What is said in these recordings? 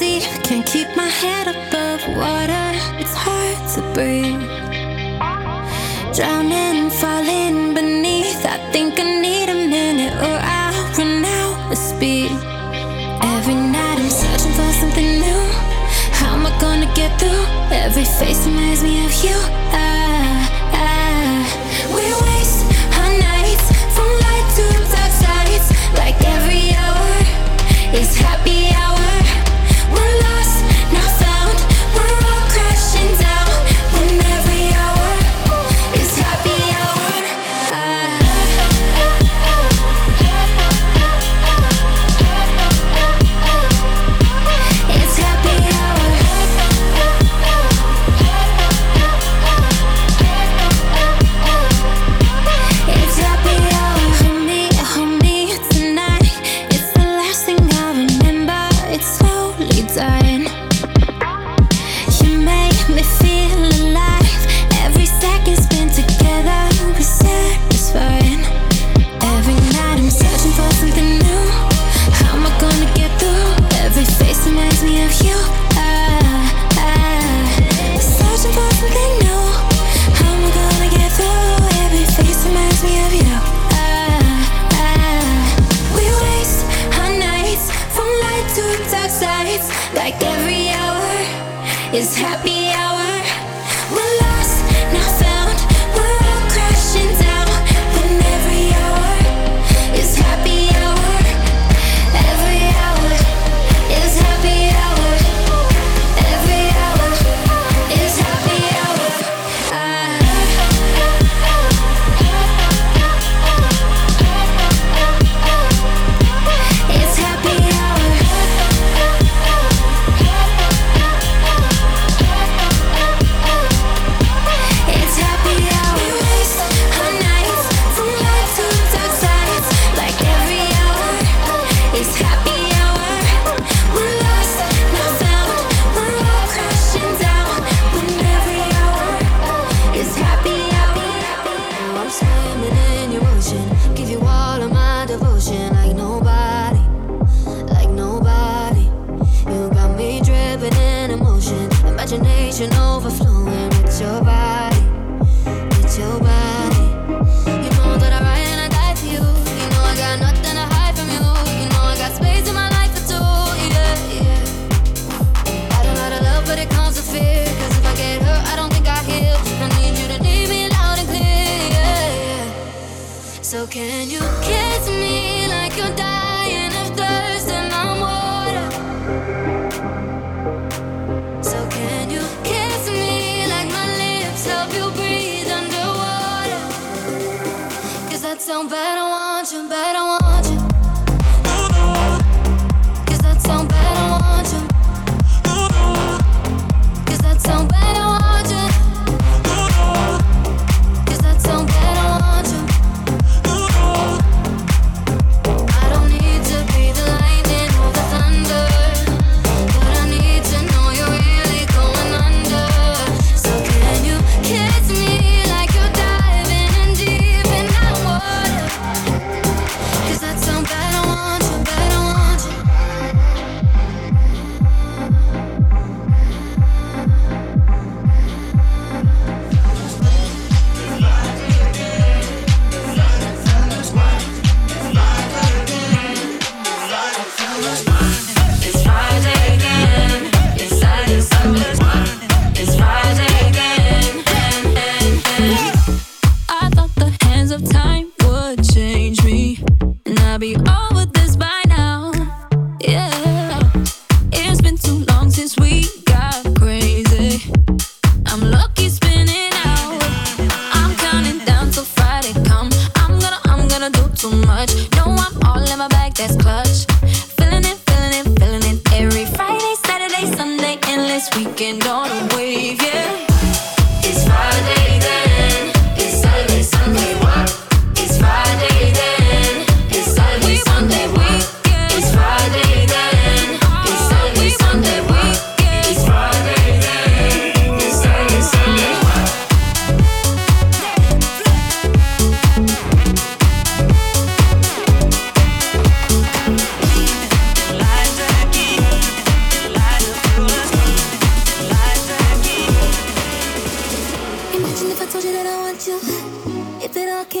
sea. Can't keep my head above water, it's hard to breathe. Drowning, falling beneath. I think I need a minute or I'll run out of speed. Every night I'm searching for something new. How am I gonna get through? Every face reminds me of you. down, but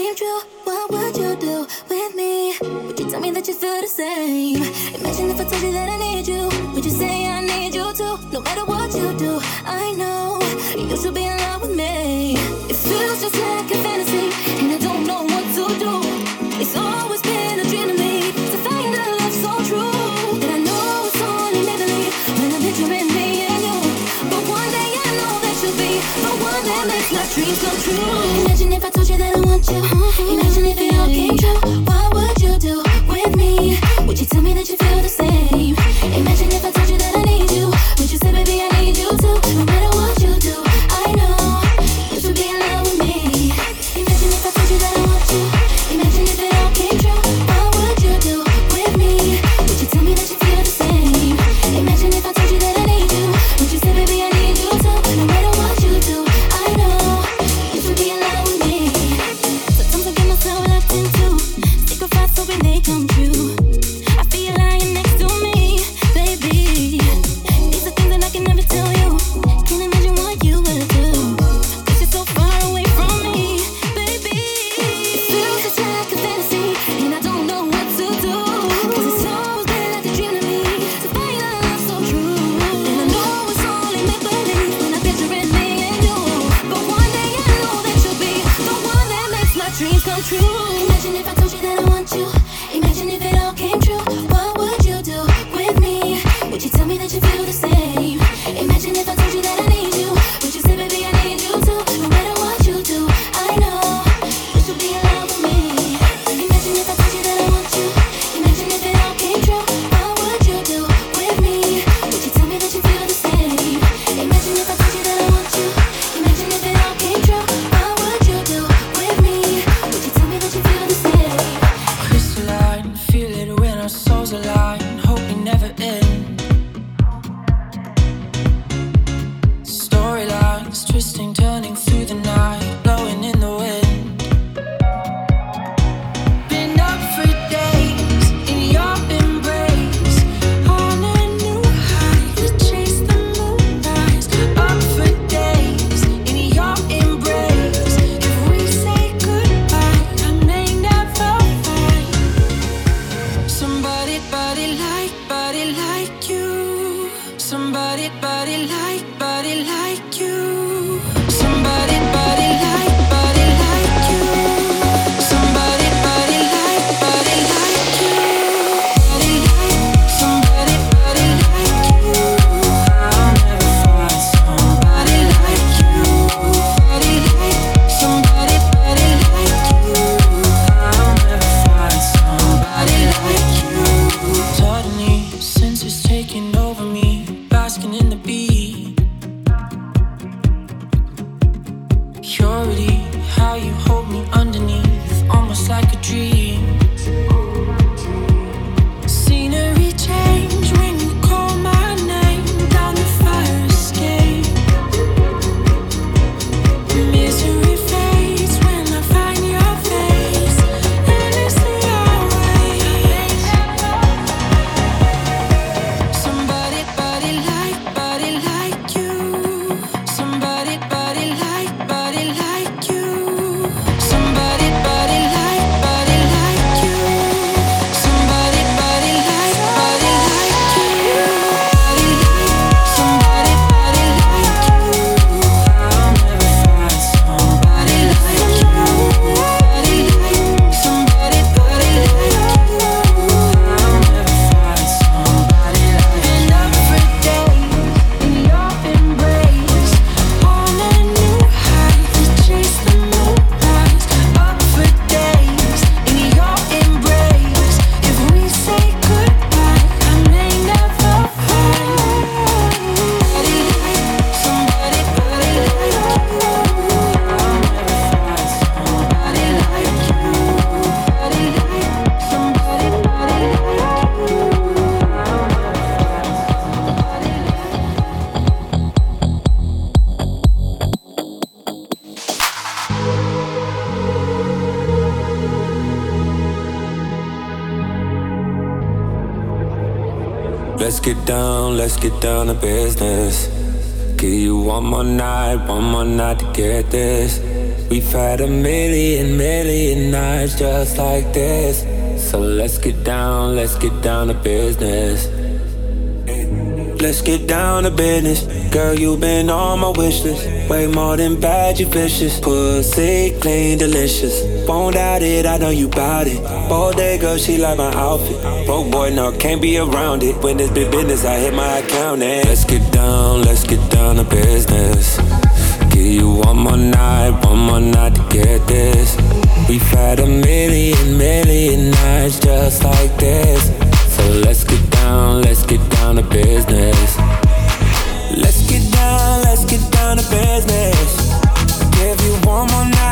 came true, what would you do with me? Would you tell me that you feel the same? Imagine if I told you that I need you. Would you say I need you too? No matter what you do, I know you should be. Let's get down, let's get down to business. Give you one more night, one more night to get this. We've had a million, million nights just like this. So let's get down, let's get down to business. Let's get down to business. Girl, you've been on my wish list. Way more than bad, you vicious. Pussy clean, delicious. Won't doubt it, I know you bout it. Bold day girl, she like my outfit. Broke boy, no, can't be around it. When it's big business, I hit my account and let's get down, let's get down to business. Give you one more night, one more night to get this. We've had a million, million nights just like this. So let's get down, let's get down to business. Let's get down, let's get down to business. Give you one more night,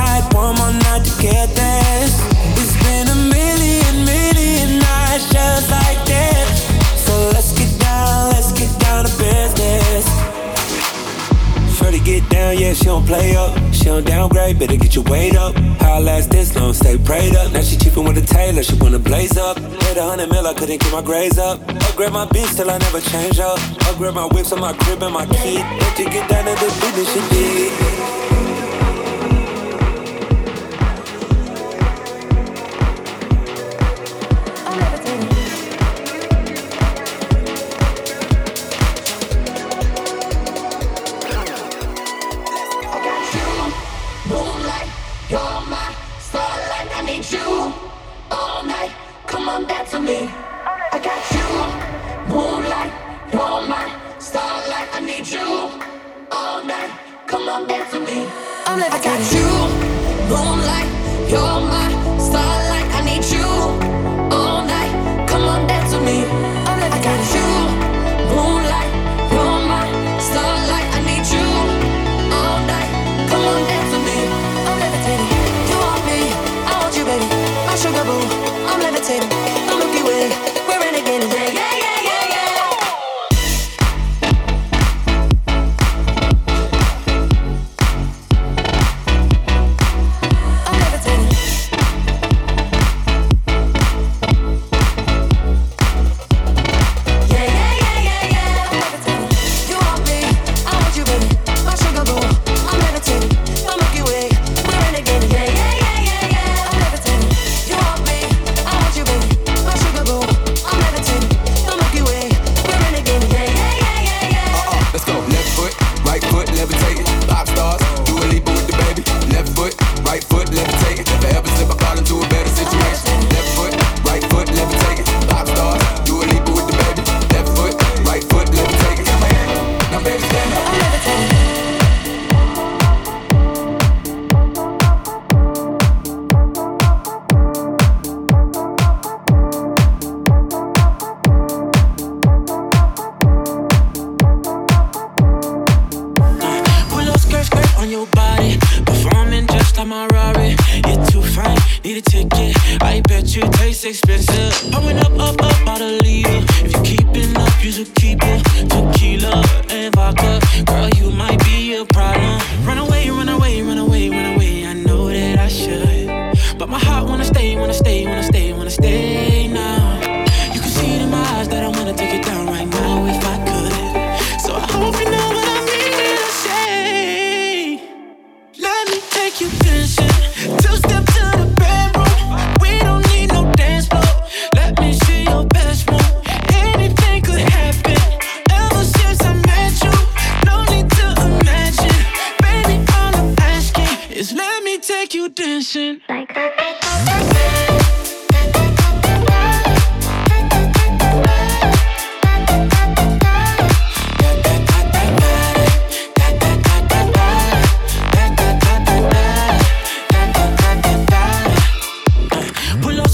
one more night to get this. It's been a million, million nights just like this. So let's get down, let's get down to business. Shorty get down, yeah, she don't play up. She don't downgrade, better get your weight up. How I last this long, stay prayed up. Now she cheapin' with a tailor, she wanna blaze up. Paid a hundred mil, I couldn't get my grades up. Upgrade my beats till I never change up. Upgrade my whips on my crib and my key. Let you get down to the business she did. You're too fine, need a ticket. I bet you taste expensive. Pouring up, up, up out a leader. If you keeping up, you should keep it. Tequila and vodka. Girl, you might be a problem. Run away, run away, run away, run away. I know that I should. But my heart wanna stay, wanna stay, wanna stay, wanna stay now.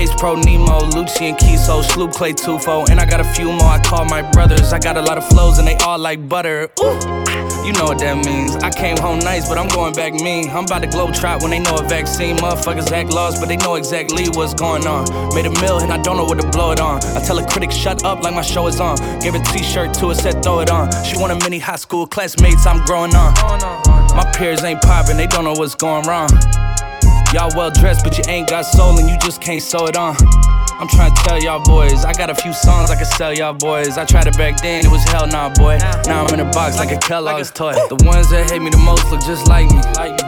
Ace Pro Nemo, Lucci and Kiso, Sloop Clay Tufo, and I got a few more I call my brothers. I got a lot of flows and they all like butter. Ooh, you know what that means. I came home nice, but I'm going back mean. I'm about to globe trot when they know a vaccine. Motherfuckers act lost, but they know exactly what's going on. Made a mill and I don't know what to blow it on. I tell a critic, shut up like my show is on. Gave a t shirt to her, said throw it on. She want a mini high school classmates, I'm growing on. My peers ain't popping, they don't know what's going wrong. Y'all well dressed, but you ain't got soul and you just can't sew it on. I'm trying to tell y'all boys, I got a few songs I can sell y'all boys. I tried it back then, it was hell nah, boy. Now I'm in a box like a Kellogg's toy. The ones that hate me the most look just like me.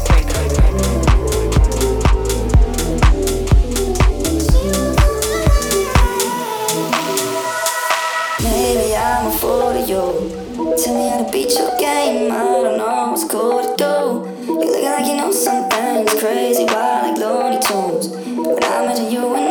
Tell me how to beat your game. I don't know what's cool to do. You looking like you know something crazy, wild like Looney Tunes. When I mention you and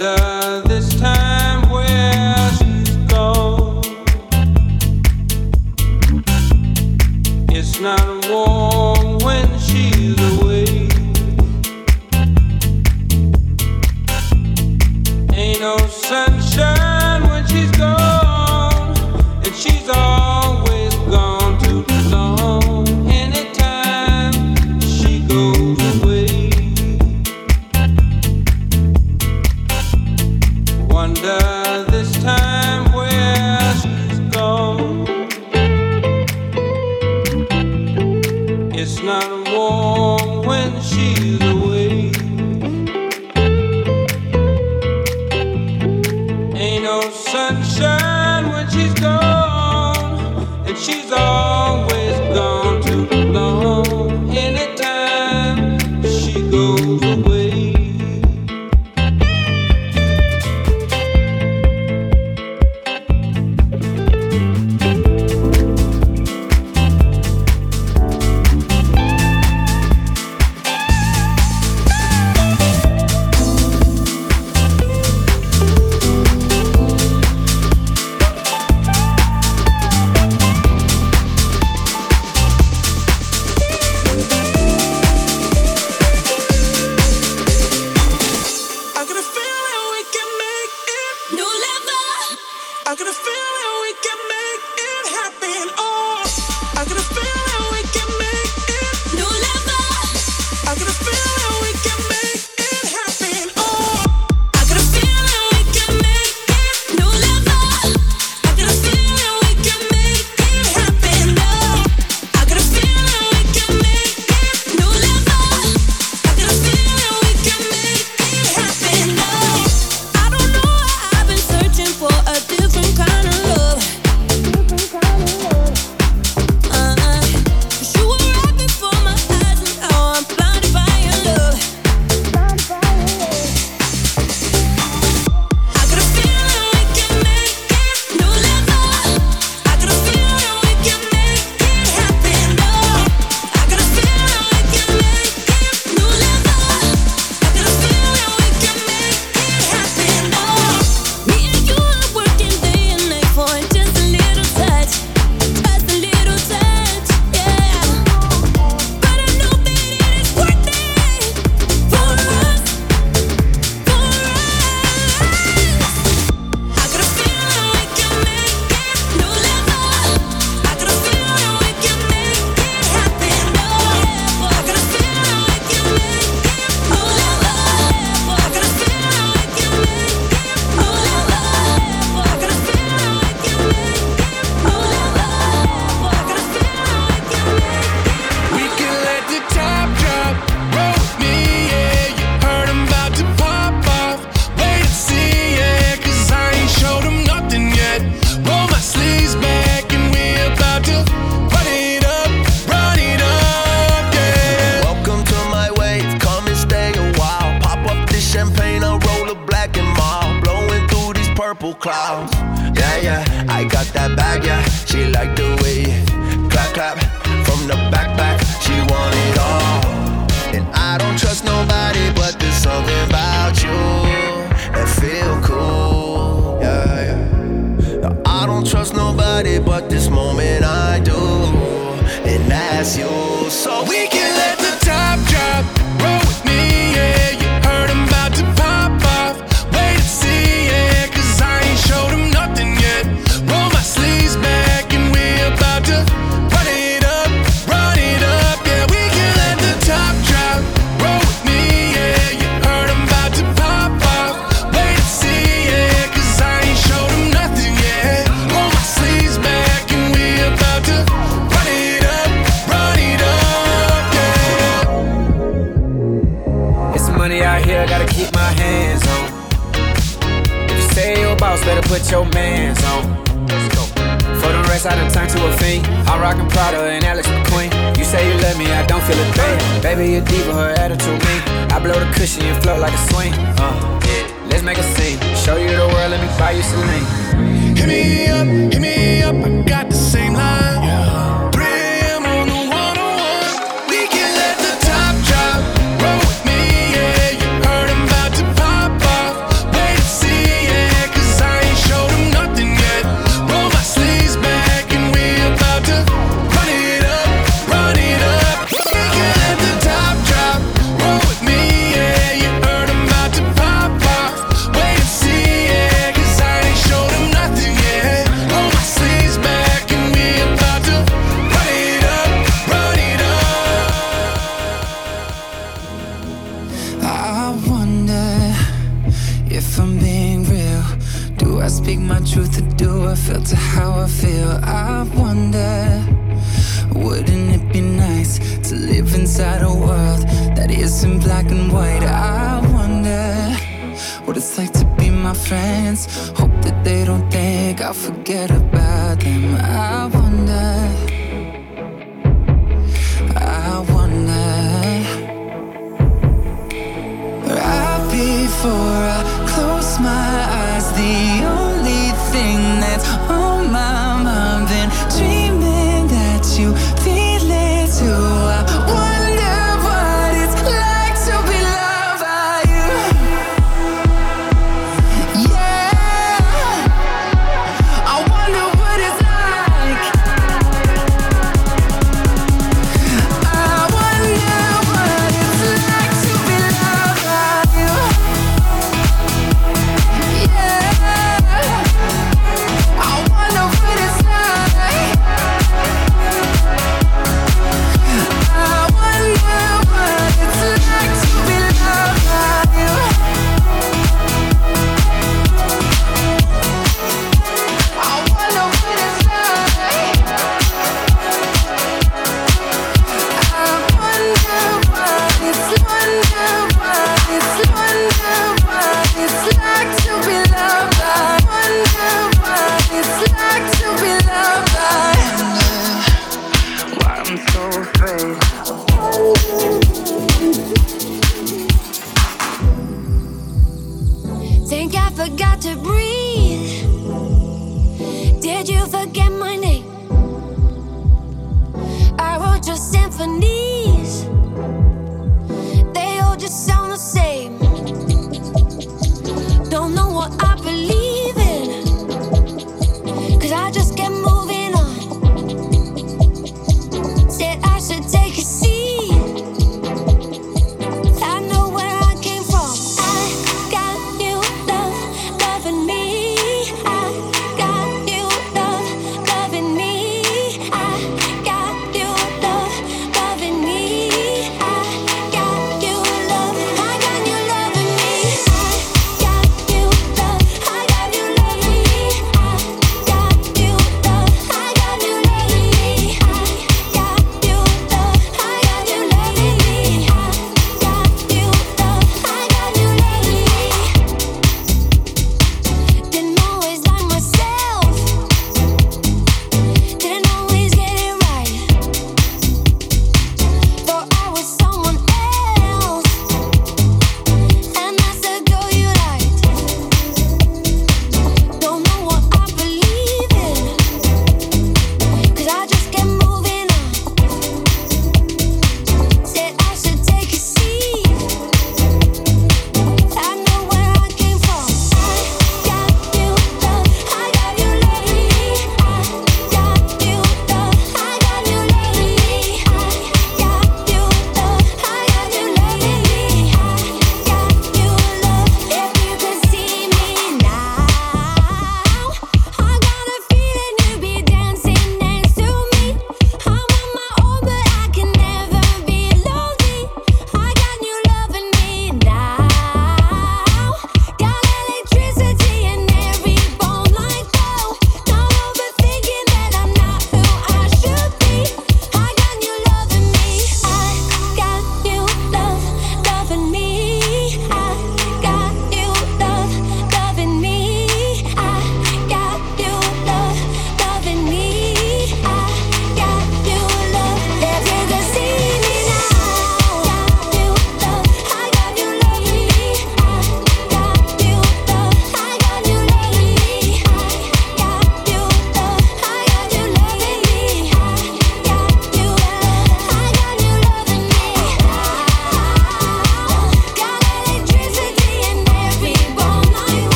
Uh-uh. Think I forgot to breathe. Did you forget my name? I wrote your symphonies.